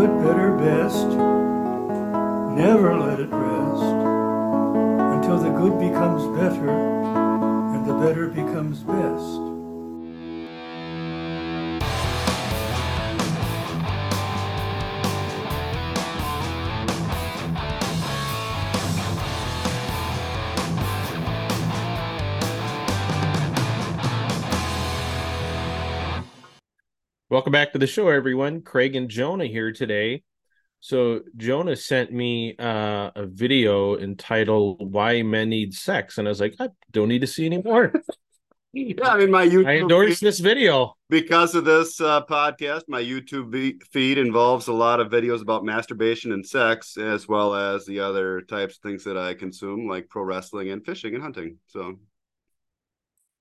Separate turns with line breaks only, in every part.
good, better, best. Never let it rest until the good becomes better and the better becomes best.
Welcome back to the show, everyone. Craig and Jonah here today. So Jonah sent me uh, a video entitled "Why Men Need Sex," and I was like, I don't need to see any more.
Yeah, I mean, my YouTube
I endorsed
feed-
this video.
because of this uh, podcast. My YouTube feed involves a lot of videos about masturbation and sex, as well as the other types of things that I consume, like pro wrestling and fishing and hunting. So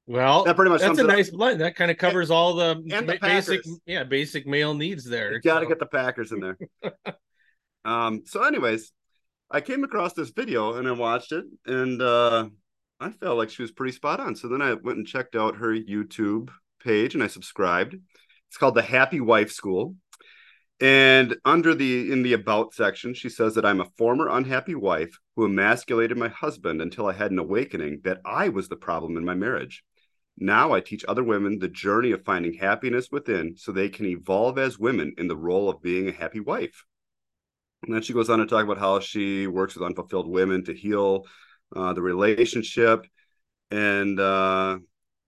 Well,
that pretty much
that's a nice blend. That kind of covers all the,
and the
basic,
Packers.
yeah, basic male needs there.
You got to
So-
get the Packers in there. um. So, anyways, I came across this video and I watched it, and uh, I felt like she was pretty spot on. So then I went and checked out her YouTube page and I subscribed. It's called the Happy Wife School. And under the in the about section, she says that I'm a former unhappy wife who emasculated my husband until I had an awakening that I was the problem in my marriage. Now I teach other women the journey of finding happiness within so they can evolve as women in the role of being a happy wife. And then she goes on to talk about how she works with unfulfilled women to heal uh, the relationship. And uh,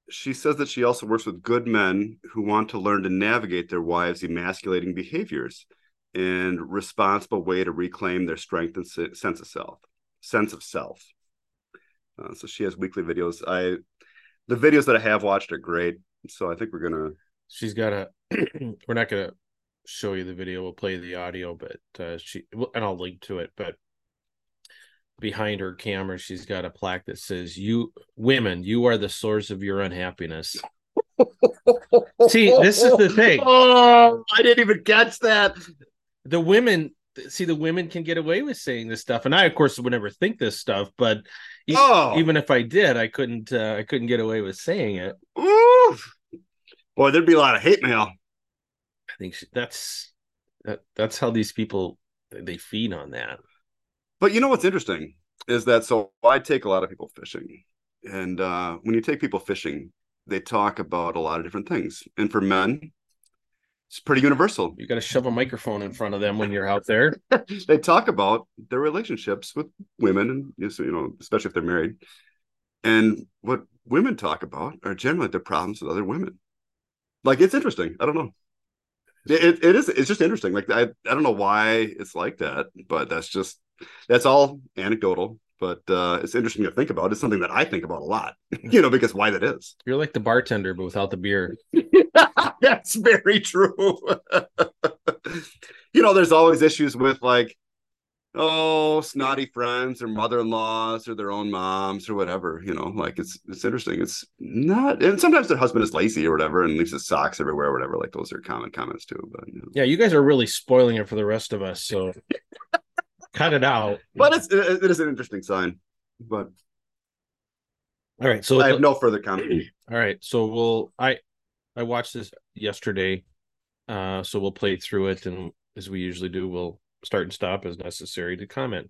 she says that she also works with good men who want to learn to navigate their wives' emasculating behaviors and responsible way to reclaim their strength and se- sense of self. Sense of self. Uh, so she has weekly videos. I the videos that I have watched are great. So I think we're gonna
she's got a we're not gonna show you the video we'll play the audio but uh she and i'll link to it but behind her camera she's got a plaque that says you women you are the source of your unhappiness see this is the thing
Oh, I didn't even catch that.
the women see the women can get away with saying this stuff and i of course would never think this stuff but e-
Oh,
even if i did i couldn't uh, i couldn't get away with saying it
Oof. Boy, there'd be a lot of hate mail.
i think she, that's that, that's how these people they feed on that
But you know what's interesting is that so I take a lot of people fishing, and uh, when you take people fishing, they talk about a lot of different things. And for men, it's pretty universal.
You got to shove a microphone in front of them when you're out there.
they talk about their relationships with women, and you know, especially if they're married. And what women talk about are generally their problems with other women. Like it's interesting. I don't know. It, it, it is. It's just interesting. Like I, I don't know why it's like that, but that's just that's all anecdotal. But uh, it's interesting to think about. It's something that I think about a lot. You know, because why that is.
You're like the bartender, but without the beer.
That's very true. you know, there's always issues with like, oh, snotty friends or mother-in-laws or their own moms or whatever. You know, like it's it's interesting. It's not, and sometimes their husband is lazy or whatever and leaves his socks everywhere or whatever. Like those are common comments too. But you know.
Yeah, you guys are really spoiling it for the rest of us. So cut it out.
but it's it, it is an interesting sign. But
All right. So
I have no further comment.
all right. So we'll I I watched this yesterday. Uh so we'll play through it and as we usually do, we'll start and stop as necessary to comment.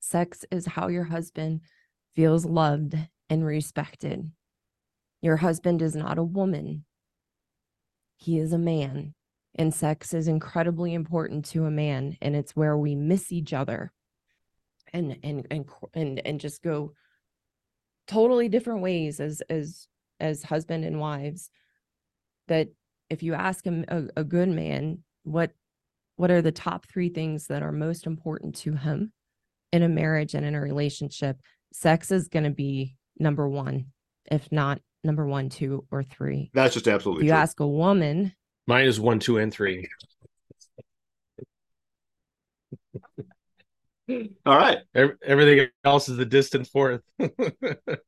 Sex is how your husband feels loved and respected. Your husband is not a woman, he is a man. And sex is incredibly important to a man. And it's where we miss each other and and and and, and just go totally different ways as as as husband and wives that if you ask him a, a good man what what are the top three things that are most important to him in a marriage and in a relationship, sex is going to be number one, if not number one, two, or three.
That's just
If
absolutely
you
true.
ask a woman,
Mine is one, two, and three.
All right.
Everything else is the distant fourth.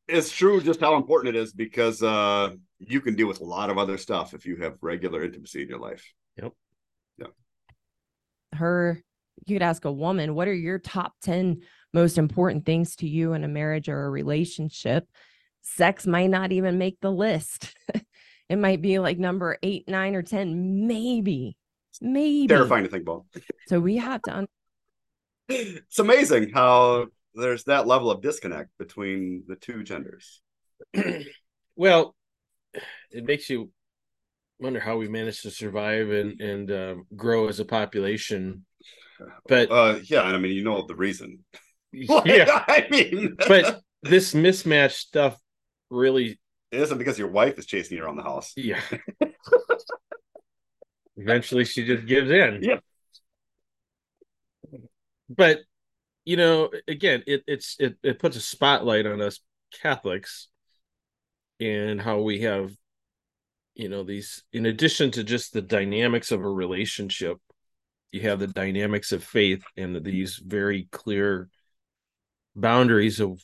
it's true just how important it is because uh you can deal with a lot of other stuff if you have regular intimacy in your life. Yep. Yeah.
Her, you could ask a woman, what are your top 10 most important things to you in a marriage or a relationship? Sex might not even make the list. it might be like number eight, nine, or 10, maybe. maybe
Terrifying to think about.
so we have to un-
It's amazing how there's that level of disconnect between the two genders.
well, it makes you wonder how we managed to survive and and um, grow as a population. But
Uh, yeah, and I mean, you know the reason.
yeah,
I mean,
but this mismatch stuff really,
it isn't because your wife is chasing you around the house.
yeah. Eventually, she just gives in.
Yep.
But you know, again, it it's it it puts a spotlight on us Catholics and how we have, you know, these in addition to just the dynamics of a relationship, you have the dynamics of faith and these very clear boundaries of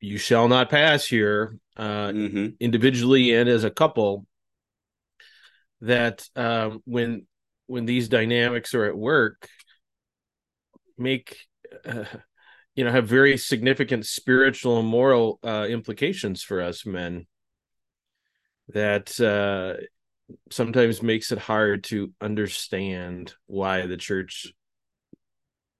you shall not pass here uh
Mhm.
individually and as a couple that um when when these dynamics are at work make uh, you know have very significant spiritual and moral uh implications for us men. That uh sometimes makes it hard to understand why the church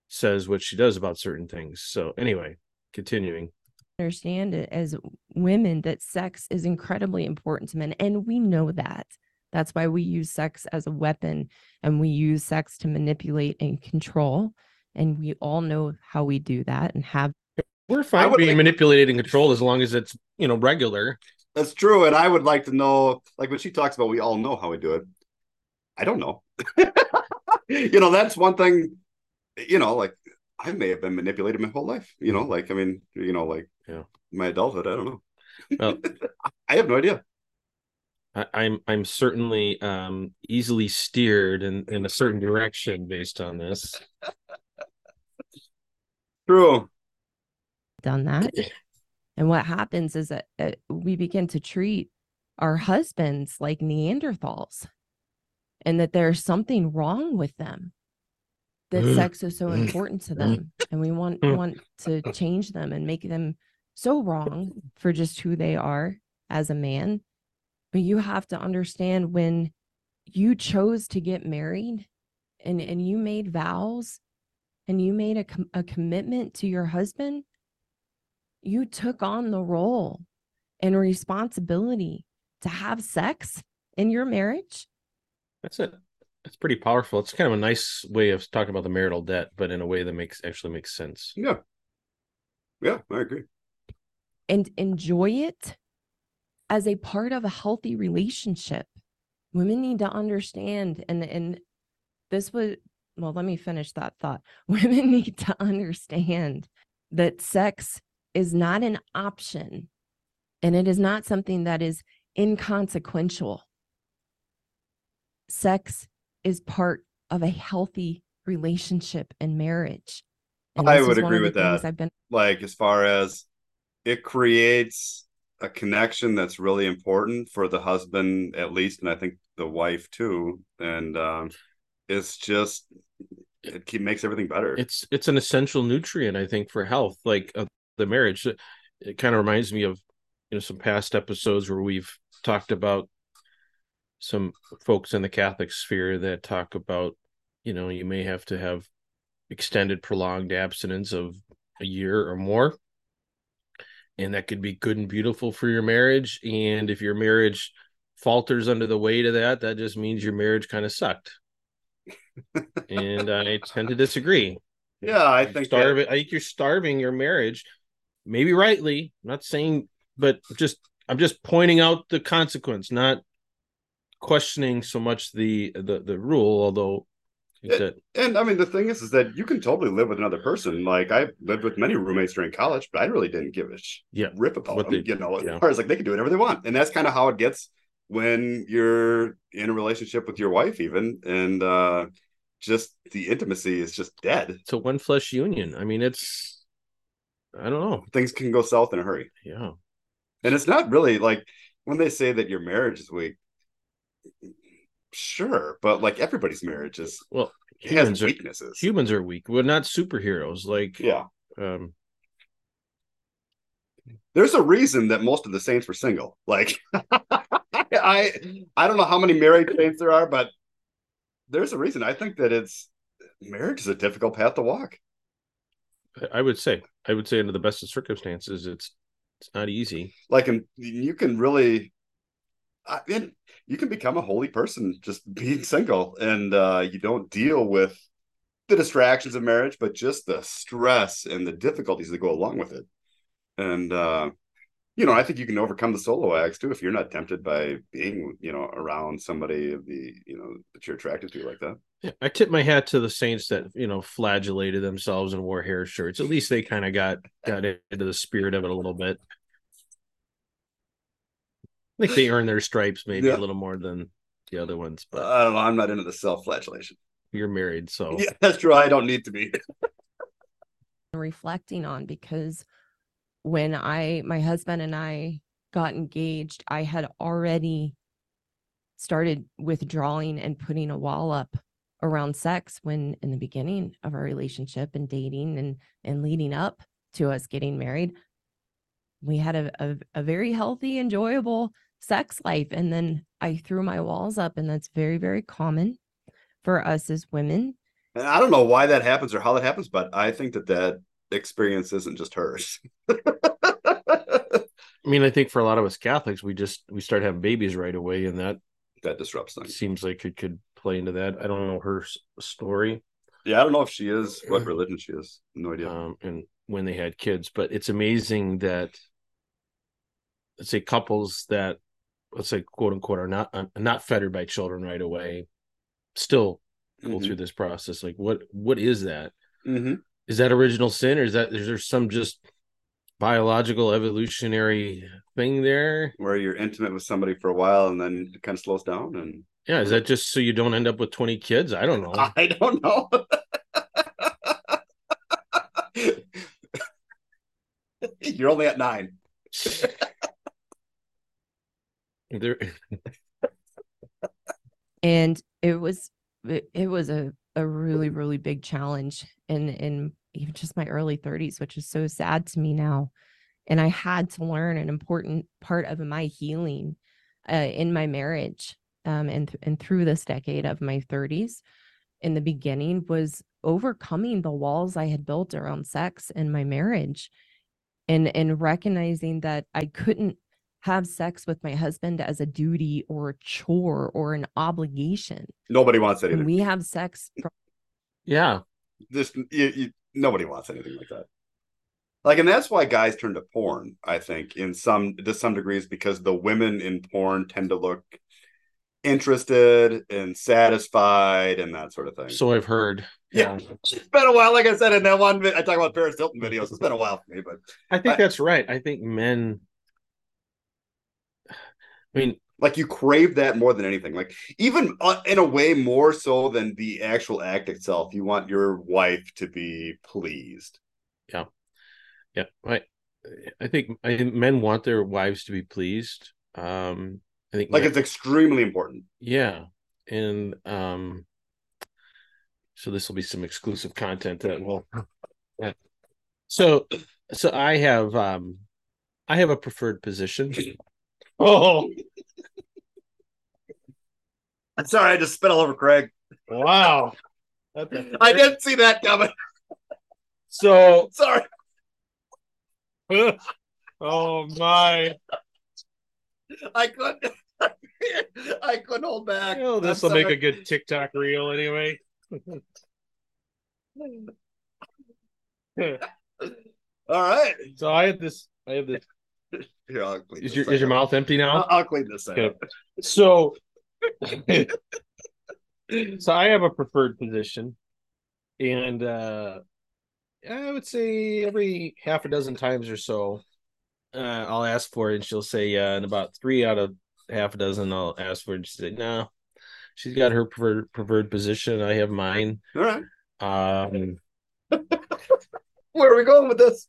says what she does about certain things. So anyway continuing
understand it as women that sex is incredibly important to men and we know that that's why we use sex as a weapon and we use sex to manipulate and control and we all know how we do that and have
we're fine being
like-
manipulated and controlled as long as it's you know regular
That's true. And I would like to know, like when she talks about, we all know how we do it. I don't know. you know, that's one thing, you know, like I may have been manipulated my whole life, you know, like, I mean, you know, like
Yeah.
my adulthood, I don't know.
Well-
I have no idea.
I, I'm I'm certainly um easily steered in in a certain direction based on this.
True.
done that and what happens is that uh, we begin to treat our husbands like neanderthals and that there's something wrong with them that
Mm.
sex is so important to them and we want
Mm.
want to change them and make them so wrong for just who they are as a man but you have to understand when you chose to get married and and you made vows and you made a, com- a commitment to your husband you took on the role and responsibility to have sex in your marriage
That's it. It's pretty powerful. It's kind of a nice way of talking about the marital debt, but in a way that makes actually makes sense.
Yeah. Yeah, I agree.
and enjoy it as a part of a healthy relationship. Women need to understand and and this was well, let me finish that thought. Women need to understand that sex is not an option and it is not something that is inconsequential. Sex is part of a healthy relationship and marriage.
I would agree with that.
I've been
Like, as far as it creates a connection that's really important for the husband, at least, and I think the wife too. And um, it's just, it keep, makes everything better.
It's it's an essential nutrient, I think, for health, like of the marriage. It, it kind of reminds me of you know some past episodes where we've talked about some folks in the Catholic sphere that talk about you know you may have to have extended prolonged abstinence of a year or more. And that could be good and beautiful for your marriage. And if your marriage falters under the weight of that that just means your marriage kind of sucked. And i tend to disagree.
Yeah, I think that-
i think you're starving your marriage maybe rightly I'm not saying but just i'm just pointing out the consequence not questioning so much the the, the rule although I think that
And I mean, the thing is, is that you can totally live with another person. Like I lived with many roommates during college, but I really didn't give a sh-
Yeah,
rip about
what
them.
they-
you know, as
yeah.
far as like they can do whatever they want, and that's kind of how it gets when you're in a relationship with your wife, even, and uh just the intimacy is just dead.
it's a one flesh union i mean it's i don't know
Things can go south in a hurry,
yeah
and it's not really like when they say that your marriage is weak. Sure, but like everybody's marriage is
well humans are
weaknesses.
humans are weak we're not superheroes like
yeah,
um
there's a reason that most of the saints were single. Like I I don't know how many married saints there are, but there's a reason. I think that it's marriage is a difficult path to walk.
I would say, I would say, under the best of circumstances, it's it's not easy.
Like, and you can really, I mean, you can become a holy person just being single, and uh, you don't deal with the distractions of marriage, but just the stress and the difficulties that go along with it. And uh, you know, I think you can overcome the solo acts too if you're not tempted by being, you know, around somebody of the, you know, that you're attracted to like that.
Yeah, I tip my hat to the saints that you know flagellated themselves and wore hair shirts. At least they kind of got got into the spirit of it a little bit. I think they earn their stripes maybe
Yeah.
a little more than the other ones, but
I don't know. I'm not into the self-flagellation.
you're married, so
Yeah, that's true. I don't need to be.
reflecting on because when I, my husband and I got engaged, I had already started withdrawing and putting a wall up around sex when in the beginning of our relationship and dating and and leading up to us getting married we had a, a, a very healthy enjoyable sex life and then i threw my walls up and that's very very common for us as women
And I don't know why that happens or how that happens, but I think that that experience isn't just hers.
I mean, I think for a lot of us Catholics, we just we start having babies right away, and that
that disrupts things.
seems like it could play into that. I don't know her s- story,
Yeah, I don't know if she is what religion she is. No idea.
um, and when they had kids, but it's amazing that let's say couples that let's say quote unquote are not uh, not fettered by children right away still go
Mhm.
through this process. Like, what what is that?
Mhm.
Is that original sin, or is that is there some just biological evolutionary thing there?
Where you're intimate with somebody for a while and then it kind of slows down and
Yeah, is that just so you don't end up with twenty kids? I don't know.
I don't know. You're only at nine.
There,
and it was it, it was a a really really big challenge in in even just my early 30s which is so sad to me now. And i had to learn an important part of my healing uh, in my marriage um, and th- and through this decade of my 30s in the beginning was overcoming the walls i had built around sex in my marriage and and recognizing that i couldn't have sex with my husband as a duty or a chore or an obligation.
Nobody wants that
we have sex from
yeah,
Just you, you, nobody wants anything like that. Like, and that's why guys turn to porn. I think in some to some degrees because the women in porn tend to look interested and satisfied and that sort of thing.
so I've heard.
Yeah. it's been a while. Like I said in that one, I talk about Paris Hilton videos. It's been a while for me, but
I think
I-
that's right. I think men. I mean,
like you crave that more than anything. Like even uh, in a way more so than the actual act itself. You want your wife to be pleased.
yeah, I, I think I think men want their wives to be pleased. Um, I think
Like
men-
it's extremely important.
yeah, and um, so this will be some exclusive content that will. Yeah. So, so I have um, I have a preferred position. Oh
I'm sorry, I just spit all over Craig.
wow!
I didn't see that coming.
So,
Sorry.
oh my!
I couldn't. I couldn't hold back.
Oh, this will make a good TikTok reel anyway.
All right.
So I have this. I have this.
Here, I'll clean
Is your is your mouth empty now?
I'll, I'll clean this
Okay.
up.
So, so I have a preferred position, and uh I would say every half a dozen times or so, uh, I'll ask for it, and she'll say, "Yeah." And about three out of half a dozen, I'll ask for it. And she say, "No." She's got her preferred preferred position. I have mine.
All right.
Um,
Where are we going with this?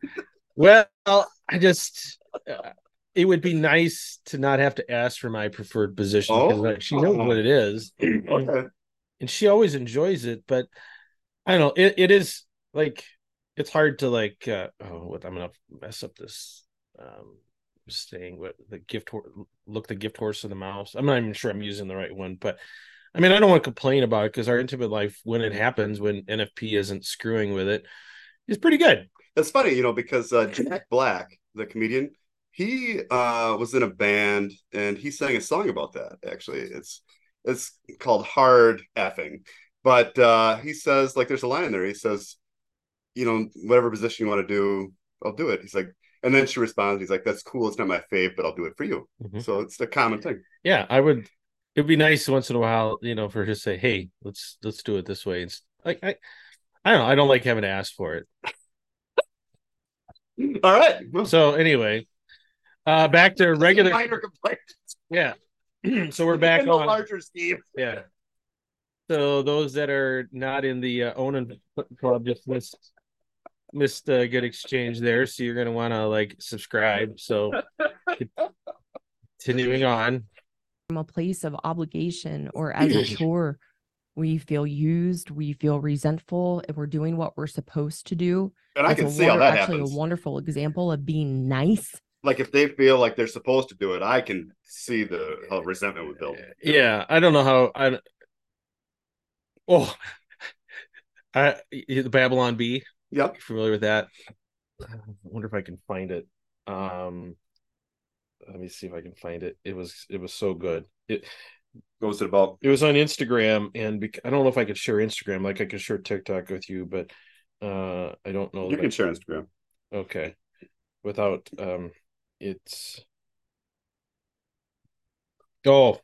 Well, I just uh, it would be nice to not have to ask for my preferred position because
Oh.
like, she knows what it is,
Okay.
and she always enjoys it. But I don't know. It it is like it's hard to like. Uh, oh, what I'm gonna mess up this. Um, saying what the gift look the gift horse of the mouse. I'm not even sure I'm using the right one, but I mean, I don't want to complain about it because our intimate life, when it happens, when NFP isn't screwing with it, is pretty good.
It's funny, you know, because uh, Jack Black, the comedian, he uh, was in a band and he sang a song about that. Actually, it's it's called "Hard Effing," but uh, he says like there's a line in there. He says, you know, whatever position you want to do, I'll do it. He's like, and then she responds, he's like, that's cool. It's not my fave, but I'll do it for you.
Mhm.
So it's a common thing.
Yeah, I would. It'd be nice once in a while, you know, for her to say, "Hey, let's let's do it this way." It's like I, I don't know. I don't like having to ask for it.
All right. Well,
So anyway, uh, back to regular.
minor complaint
Yeah. so we're back
in the
on.
larger scheme.
Yeah. So those that are not in the uh, own club just missed missed a good exchange there. So you're gonna want to like subscribe. So continuing on.
from a place of obligation or as a chore. We feel used, we feel resentful if we're doing what we're supposed to do.
And I can
a
see how that
actually
happens.
a wonderful example of being nice.
Like if they feel like they're supposed to do it, I can see the how resentment would build.
Yeah, I don't know how I. Oh, I the Babylon Bee.
Yep.
You familiar with that? I wonder if I can find it. Um, let me see if I can find it. It was it was so good. It
it about?
it was on Instagram, and bec- I don't know if I could share Instagram like I could share TikTok with you, but uh, I don't know.
You can share Instagram.
Okay, without um, it's oh,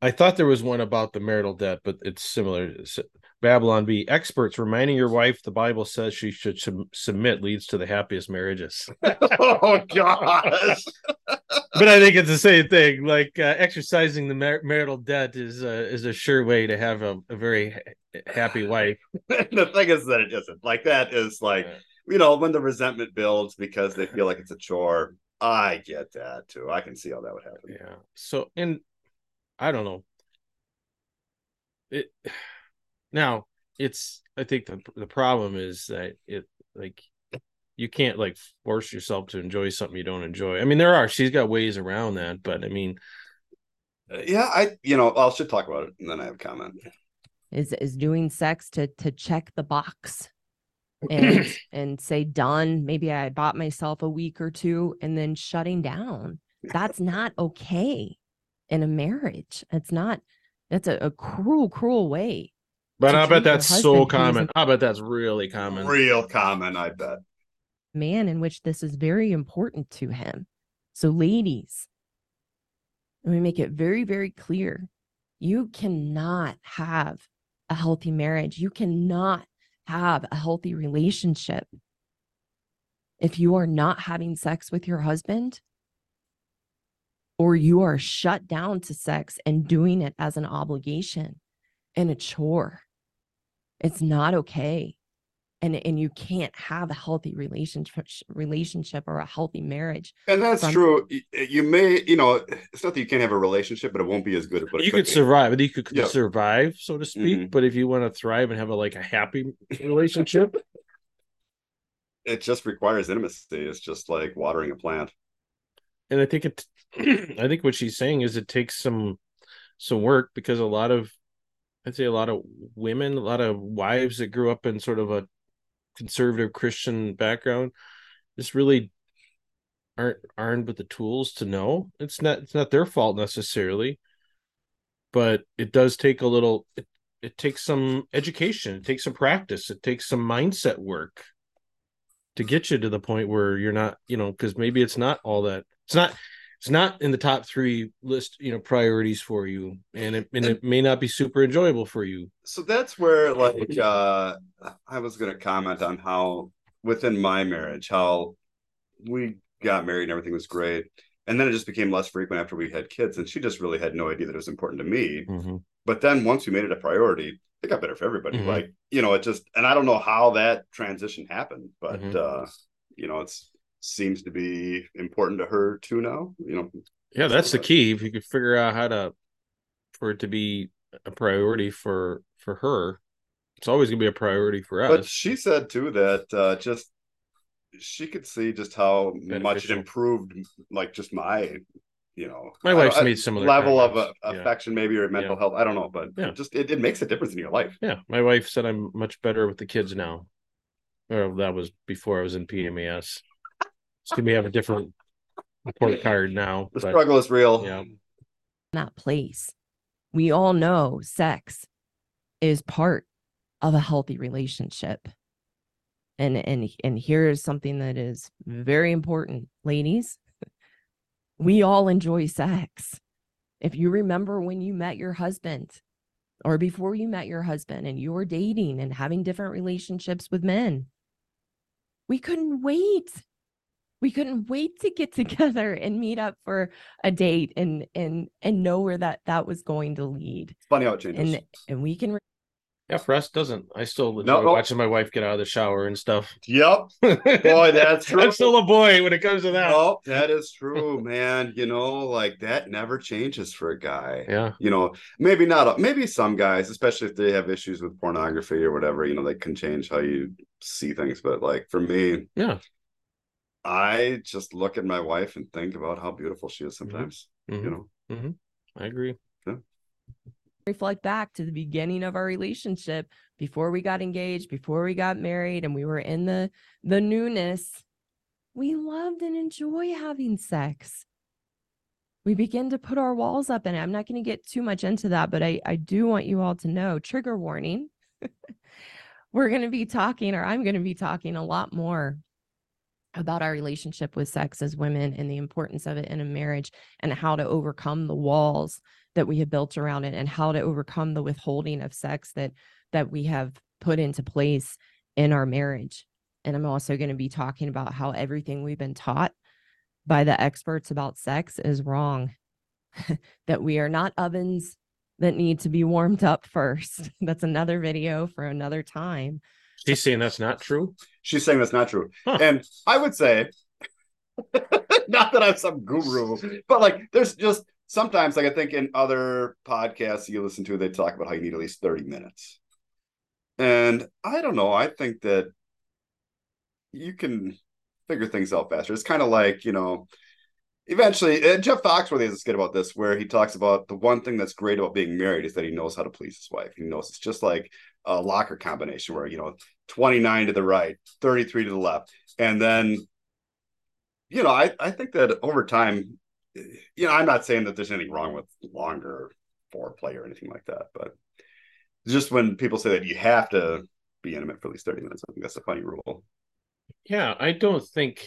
I thought there was one about the marital debt, but it's similar. It's Babylon Bee. Experts reminding your wife the Bible says she should sub- submit leads to the happiest marriages.
oh gosh.
but I think it's the same thing. Like uh, exercising the mar- marital debt is uh, is a sure way to have a, a very ha- happy wife.
the thing is that it isn't. Like that is like, you know, when the resentment builds because they feel like it's a chore. I get that too. I can see how that would happen.
Yeah. So, and I don't know. It now it's. I think the the problem is that it like you can't like force yourself to enjoy something you don't enjoy. I mean, there are. She's got ways around that, but I mean,
Uh, Yeah, I you know, I'll should talk about it and then I have a comment.
Is is doing sex to to check the box and and say done. Maybe I bought myself a week or two and then shutting down. That's not okay in a marriage. It's not that's a, a cruel, cruel way.
but I bet that's so
husband who is
common. I bet that's really common.
Real common, I bet.
man in which this is very important to him. So, ladies, let me make it very, very clear. You cannot have a healthy marriage. You cannot have a healthy relationship if you are not having sex with your husband or you are shut down to sex and doing it as an obligation and a chore. It's not okay and and you can't have a healthy relationship relationship or a healthy marriage
And that's
From-
true. You may, you know, it's not that you can't have a relationship, but it won't be as good as what it
you could
be.
survive. You could
Yeah.
survive, so to speak.
Mhm.
But if you want to thrive and have a like a happy relationship,
It just requires intimacy. It's just like watering a plant.
and I think it, I think what she's saying is it takes some some work because a lot of, I'd say a lot of women, a lot of wives that grew up in sort of a conservative Christian background, just really aren't armed with the tools to know. It's not it's not their fault necessarily, but it does take a little. It, it takes some education. It takes some practice. It takes some mindset work to get you to the point where you're not, you know, because maybe it's not all that. It's not. It's not in the top three list, you know, priorities for you, and it and it may not be super enjoyable for you.
So that's where like uh I was gonna comment on how within my marriage, how we got married and everything was great. And then it just became less frequent after we had kids. And she just really had no idea that it was important to me. But then once we made it a priority, it got better for everybody.
Mhm.
Like, you know, it just and I don't know how that transition happened, but
Mhm.
uh, you know, it's seems to be important to her too now. You know,
Yeah, that's the
uh,
key. If you could figure out how to for it to be a priority for for her, it's always gonna be a priority for us.
but she said too that uh just she could see just how much it improved like just my you know,
My wife's made similar
level of uh,
Yeah.
affection, maybe or mental
Yeah.
health. I don't know, but
Yeah.
just it, it makes a difference in your life.
Yeah, my wife said I'm much better with the kids now. Or that was before I was in PMAS. So we have a different report card now.
The
but
struggle is real.
yeah,
that place. We all know sex is part of a healthy relationship. And and and here's something that is very important, ladies. We all enjoy sex. If you remember when you met your husband or before you met your husband and you were dating and having different relationships with men, we couldn't wait. We couldn't wait to get together and meet up for a date and and and know where that that was going to lead.
It's funny how it changes.
And and we can
yeah. For us, doesn't I still enjoy
No, no.
watching my wife get out of the shower and stuff.
yep.
Boy,
Boy, that's true.
I'm still a boy when it comes to that.
Oh, that is true, man. You know, like that never changes for a guy.
Yeah,
You know, maybe not. Maybe some guys, especially if they have issues with pornography or whatever, you know, they can change how you see things. But like for me,
yeah.
I just look at my wife and think about how beautiful she is sometimes.
Mhm,
You know,
I agree. Yeah.
reflect back to the beginning of our relationship before we got engaged, before we got married and we were in the the newness. We loved and enjoy having sex. We begin to put our walls up and I'm not going to get too much into that, but I I do want you all to know trigger warning. We're going to be talking or I'm going to be talking a lot more about our relationship with sex as women and the importance of it in a marriage and how to overcome the walls that we have built around it and how to overcome the withholding of sex that that we have put into place in our marriage. And i'm also going to be talking about how everything we've been taught by the experts about sex is wrong that we are not ovens that need to be warmed up first. That's another video for another time
She's saying that's not true.
she's saying that's not true.
Huh.
And I would say, not that I'm some guru, but like there's just sometimes, like I think in other podcasts you listen to, they talk about how you need at least 30 minutes. And I don't know. I think that you can figure things out faster. It's kind of like, you know, eventually, uh, Jeff Foxworthy has a skit about this where he talks about the one thing that's great about being married is that he knows how to please his wife. He knows it's just like a locker combination where, you know, 29 to the right, 33 to the left. And then, you know, I, I think that over time, you know, I'm not saying that there's anything wrong with longer foreplay or anything like that, but just when people say that you have to be intimate for at least 30 minutes, I think that's a funny rule.
Yeah, I don't think.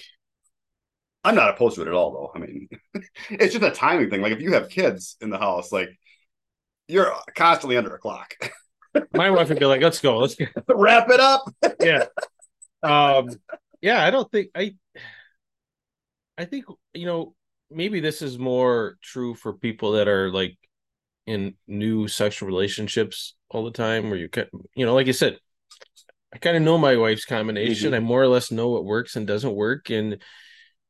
I'm not opposed to it at all, though. I mean, it's just a timing thing. Like if you have kids in the house, like you're constantly under a clock.
My wife would be like, "Let's go, let's go."
Wrap it up.
yeah um yeah i don't think i i think you know maybe this is more true for people that are like in new sexual relationships all the time where you can you know like you said i kind of know my wife's combination
Mhm.
i more or less know what works and doesn't work and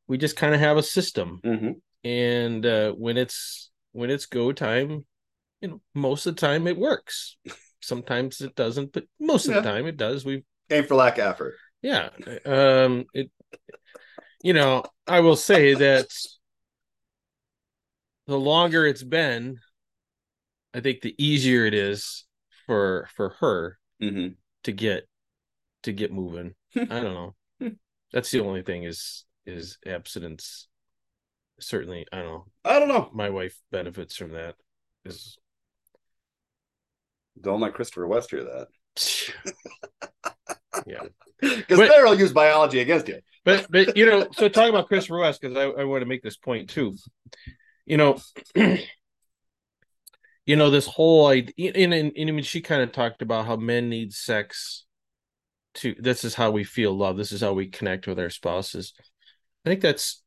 we just kind of have a system
Mm-hmm.
and uh when it's when it's go time you know most of the time it works sometimes it doesn't but most of
Yeah.
the time it does we've
Aim for lack of effort.
yeah um it you know i will say that the longer it's been i think the easier it is for for her
Mm-hmm.
to get to get moving i don't know that's the only thing is is abstinence certainly i don't know
I don't know.
my wife benefits from that is
Don't let Christopher West hear that.
yeah
Because there will use biology against you.
but but you know so talk about christopher west because I, I want to make this point too you know you know this whole idea and, and, and i mean she kind of talked about how men need sex to this is how we feel love this is how we connect with our spouses i think that's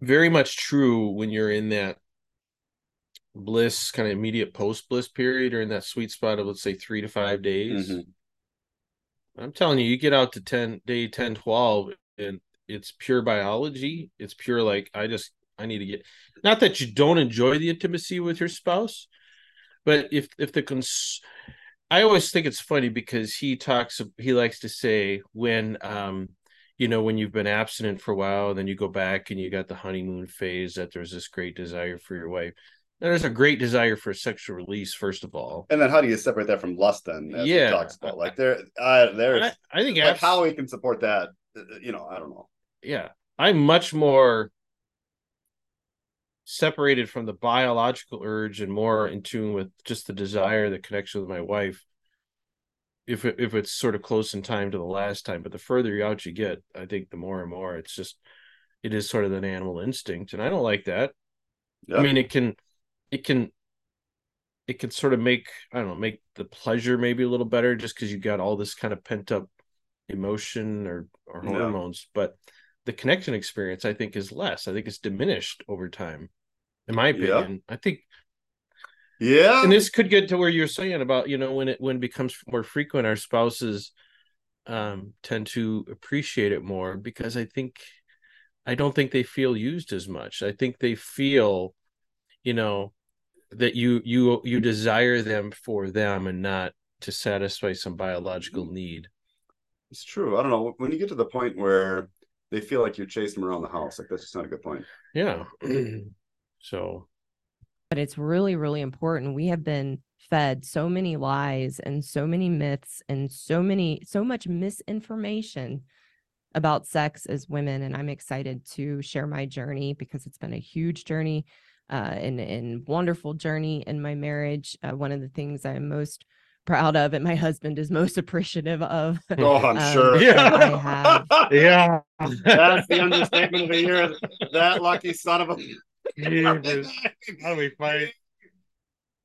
very much true when you're in that bliss kind of immediate post bliss period or in that sweet spot of let's say three to five days
Mhm.
I'm telling you, you get out to 10 day 10, 12, and it's pure biology. It's pure like I just I need to get not that you don't enjoy the intimacy with your spouse, but if if the cons I always think it's funny because he talks he likes to say when um you know when you've been abstinent for a while then you go back and you got the honeymoon phase that there's this great desire for your wife there's a great desire for sexual release first of all
And then how do you separate that from lust? Then,
Yeah.
talks about like there, uh, there's
I, I think
like
abs-
how we can support that. uh, You know, I don't know.
yeah i'm much more separated from the biological urge and more in tune with just the desire the connection with my wife if it, if it's sort of close in time to the last time but the further out you get i think the more and more it's just it is sort of an animal instinct and i don't like that
Yeah.
i mean it can it can it can sort of make i don't know make the pleasure maybe a little better just because you got all this kind of pent up emotion or or
Yeah.
hormones but the connection experience i think is less i think it's diminished over time in my
Yeah.
opinion i think
yeah,
and this could get to where you're saying about you know when it when it becomes more frequent our spouses um tend to appreciate it more because i think i don't think they feel used as much i think they feel you know that you you you desire them for them and not to satisfy some biological mm-hmm. need
it's true. I don't know when you get to the point where they feel like you're chasing them around the house. Like that's just not a good point.
yeah so
but it's really really important we have been fed so many lies and so many myths and so many so much misinformation about sex as women and i'm excited to share my journey because it's been a huge journey uh, and and wonderful journey in my marriage uh, one of the things i'm most proud of and my husband is most appreciative of
Oh, I'm
um,
sure.
Yeah. Yeah
That's the understatement of the year. That lucky son of a.
Jesus. how do we fight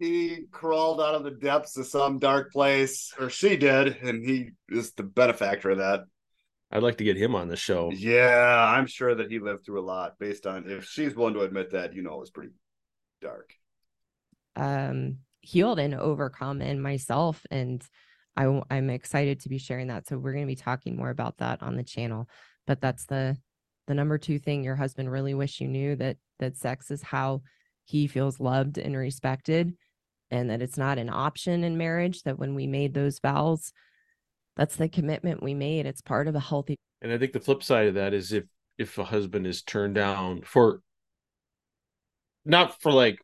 he crawled out of the depths of some dark place, or she did, and he is the benefactor of that.
I'd like to get him on the show
Yeah, I'm sure that he lived through a lot. Based on if she's willing to admit that, you know, it was pretty dark.
um healed and overcome in myself and I'm excited to be sharing that so we're going to be talking more about that on the channel but that's the the number 2 thing your husband really wish you knew that that sex is how he feels loved and respected and that it's not an option in marriage that when we made those vows that's the commitment we made it's part of a healthy
And I think the flip side of that is if if a husband is turned down for not for like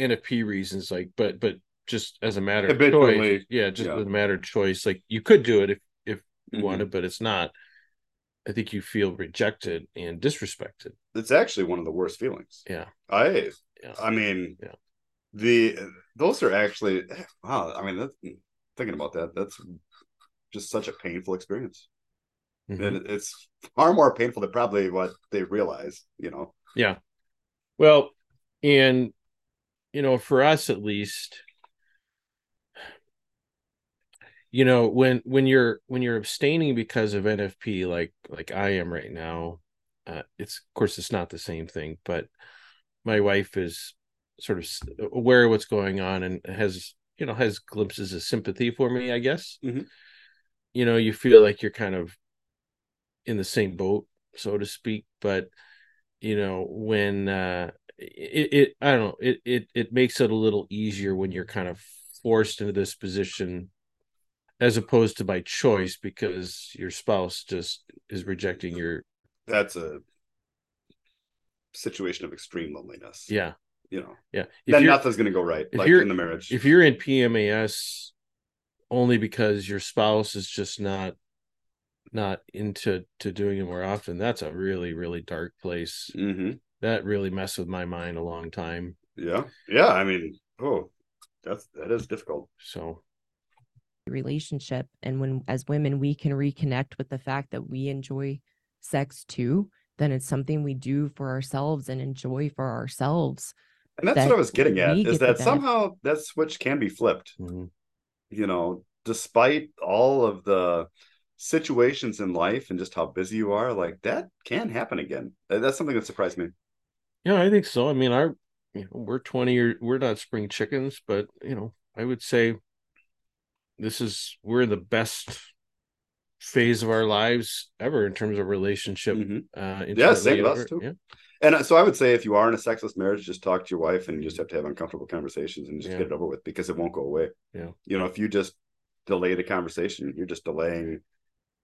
NFP reasons, like but but just as a matter of choice. Yeah, just
yeah.
as a matter of choice. Like you could do it if if you
Mhm.
wanted, but it's not. I think you feel rejected and disrespected.
It's actually one of the worst feelings.
Yeah.
I
Yeah.
I mean,
Yeah.
the those are actually wow. I mean, that's, thinking about that, that's just such a painful experience,
Mhm.
and it's far more painful than probably what they realize. You know,
Yeah. Well, and you know, for us at least, you know, when when you're when you're abstaining because of NFP, like like I am right now, uh, it's of course it's not the same thing, but my wife is sort of aware of what's going on and has you know has glimpses of sympathy for me, I guess.
Mhm.
You know, you feel like you're kind of in the same boat, so to speak, but you know when uh it, it i don't know it, it it makes it a little easier when you're kind of forced into this position as opposed to by choice because your spouse just is rejecting your
that's a situation of extreme loneliness.
yeah
you know,
yeah if
then nothing's going to go right, like in the marriage.
if you're in pmas only because your spouse is just not not into to doing it more often that's a really really dark place
hmm
that really messed with my mind a long time
Yeah, yeah. I mean, oh, that's that is difficult.
so
relationship and when as women we can reconnect with the fact that we enjoy sex too then it's something we do for ourselves and enjoy for ourselves
And that's
that
what I was getting at is
get
that somehow that switch can be flipped.
mhm.
You know, despite all of the situations in life and just how busy you are, like that can happen again. That's something that surprised me.
Yeah, I think so. I mean, our you know, we're 20 years we're not spring chickens, but you know, I would say this is we're in the best phase of our lives ever in terms of relationship.
Mhm.
Uh
Yeah, same us, too.
Yeah.
And uh, so I would say if you are in a sexless marriage, just talk to your wife and you just have to have uncomfortable conversations and just
Yeah.
get it over with because it won't go away.
Yeah.
You know, if you just delay the conversation, you're just delaying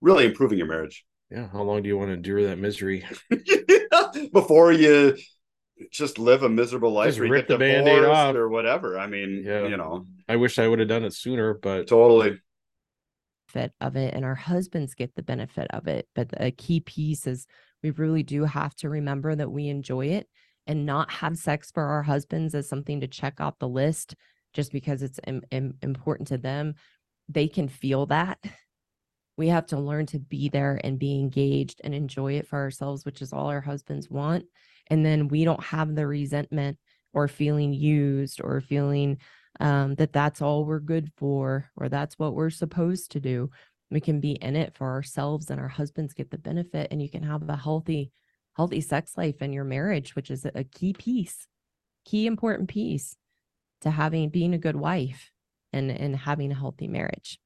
really improving your marriage.
Yeah. How long do you want to endure that misery?
before you just live a miserable life
Just
or
rip
get
the Band-Aid off.
or whatever. I mean,
Yeah.
you know,
I wish I would have done it sooner, but
totally.
of it and our husbands get the benefit of it. But a key piece is we really do have to remember that we enjoy it and not have sex for our husbands as something to check off the list just because it's im- im- important to them. They can feel that. We have to learn to be there and be engaged and enjoy it for ourselves, which is all our husbands want. And then we don't have the resentment or feeling used or feeling um, that that's all we're good for or that's what we're supposed to do. We can be in it for ourselves and our husbands get the benefit and you can have a healthy, healthy sex life in your marriage, which is a key piece, key important piece to having being a good wife and and having a healthy marriage.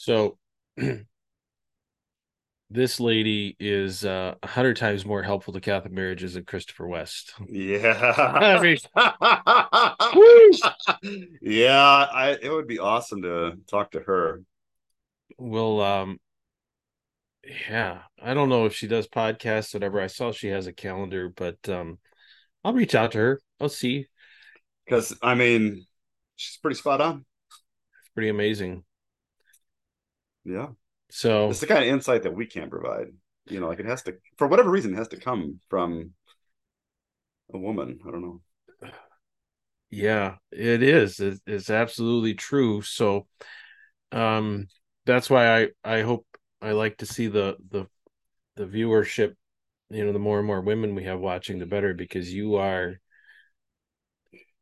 so this lady is uh, a hundred times more helpful to Catholic marriages than Christopher West.
Yeah.
I mean,
yeah, I it would be awesome to talk to her.
Well, um, yeah, I don't know if she does podcasts, whatever. I saw she has a calendar, but um, I'll reach out to her. I'll see.
Because I mean, she's pretty spot on.
It's pretty amazing.
Yeah.
So
It's the kind of insight that we can't provide. You know, like it has to for whatever reason it has to come from a woman. I don't know.
yeah, it is. It, it's absolutely true. So, um, that's why I I hope I like to see the the the viewership. You know, the more and more women we have watching, the better because you are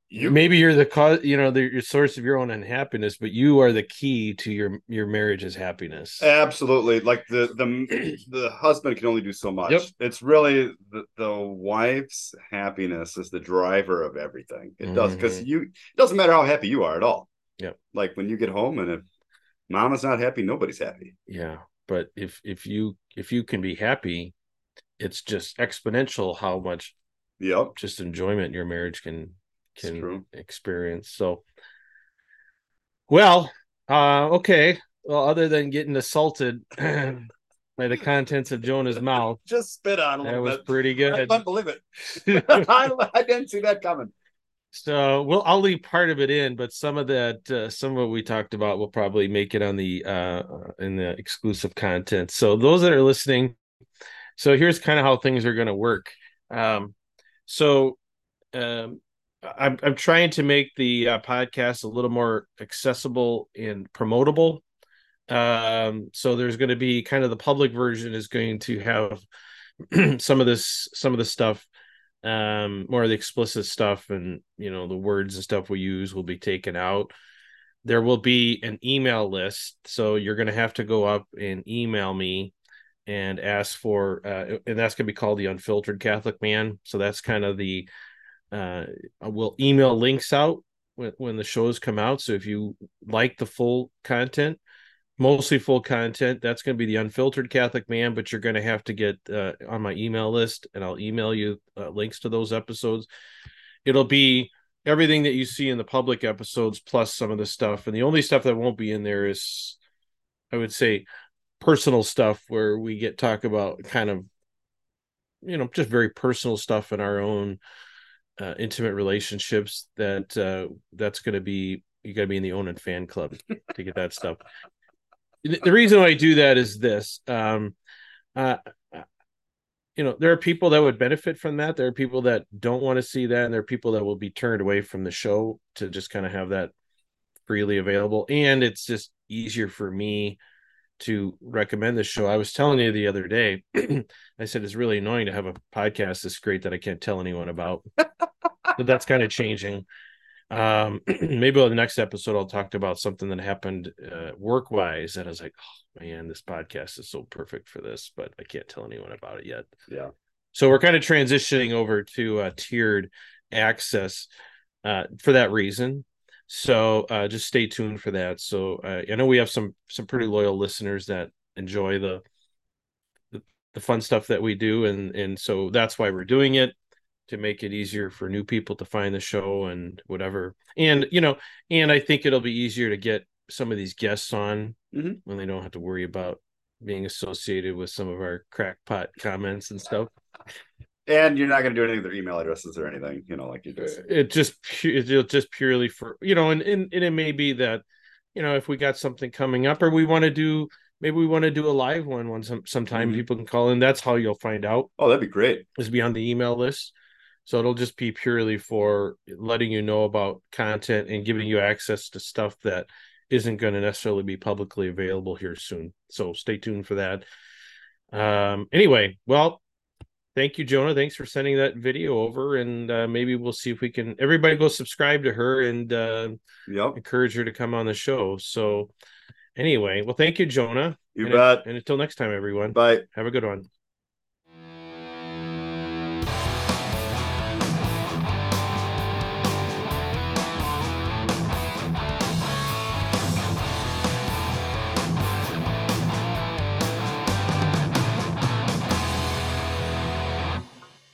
You
maybe you're the cause you know the your source of your own unhappiness but you are the key to your your marriage's happiness
absolutely like the the the husband can only do so much.
Yep.
It's really the, the wife's happiness is the driver of everything. It does because
mm-hmm.
you it doesn't matter how happy you are at all.
Yeah.
Like when you get home and if mama's not happy, nobody's happy.
yeah but if if you if you can be happy it's just exponential how much
Yep.
just enjoyment your marriage can can experience so well uh okay well other than getting assaulted by the contents of jonah's mouth
Just spit on a
that was
bit.
pretty good.
I couldn't believe it. I, I didn't see that coming.
So we'll I'll leave part of it in, but some of that uh, some of what we talked about will probably make it on the uh in the exclusive content. So those that are listening, so here's kind of how things are going to work. Um so um I'm I'm trying to make the uh, podcast a little more accessible and promotable. Um so there's going to be kind of the public version is going to have some of this some of the stuff um more of the explicit stuff and you know the words and stuff we use will be taken out. There will be an email list so you're going to have to go up and email me and ask for uh, and that's going to be called the unfiltered catholic man. So that's kind of the uh we'll email links out when, when the shows come out. So if you like the full content mostly full content. That's going to be the unfiltered Catholic man, but you're going to have to get uh, on my email list and I'll email you uh, links to those episodes. It'll be everything that you see in the public episodes plus some of the stuff. And the only stuff that won't be in there is, I would say, personal stuff where we get talk about kind of, you know, just very personal stuff in our own uh, intimate relationships that uh, that's going to be you got to be in the own and fan club to get that stuff the the reason why I do that is this. Um, uh, you know, there are people that would benefit from that. There are people that don't want to see that, and there are people that will be turned away from the show to just kind of have that freely available. And it's just easier for me to recommend this show. I was telling you the other day, I said it's really annoying to have a podcast this great that I can't tell anyone about. but that's kind of changing. Um, maybe on the next episode I'll talk about something that happened uh, work wise, that I was like, oh man, this podcast is so perfect for this, but I can't tell anyone about it yet.
Yeah.
So we're kind of transitioning over to uh, tiered access uh, for that reason. So uh, just stay tuned for that. So uh, I know we have some some pretty loyal listeners that enjoy the, the the fun stuff that we do, and and so that's why we're doing it to make it easier for new people to find the show and whatever. And you know, and I think it'll be easier to get some of these guests on
Mhm.
when they don't have to worry about being associated with some of our crackpot comments and stuff.
And you're not going to do any of their email addresses or anything, you know, like you just.
It just it's just purely for you know, and, and and it may be that you know if we got something coming up or we want to do maybe we want to do a live one one some sometime
Mhm.
people can call in. That's how you'll find out
Oh, that'd be great.
is be on the email list. So it'll just be purely for letting you know about content and giving you access to stuff that isn't going to necessarily be publicly available here soon. So stay tuned for that. Um anyway, well, thank you Jonah. Thanks for sending that video over and uh maybe we'll see if we can everybody go subscribe to her and uh
Yep.
encourage her to come on the show. So anyway, well thank you Jonah.
You
and,
bet.
And until next time everyone.
Bye.
Have a good one.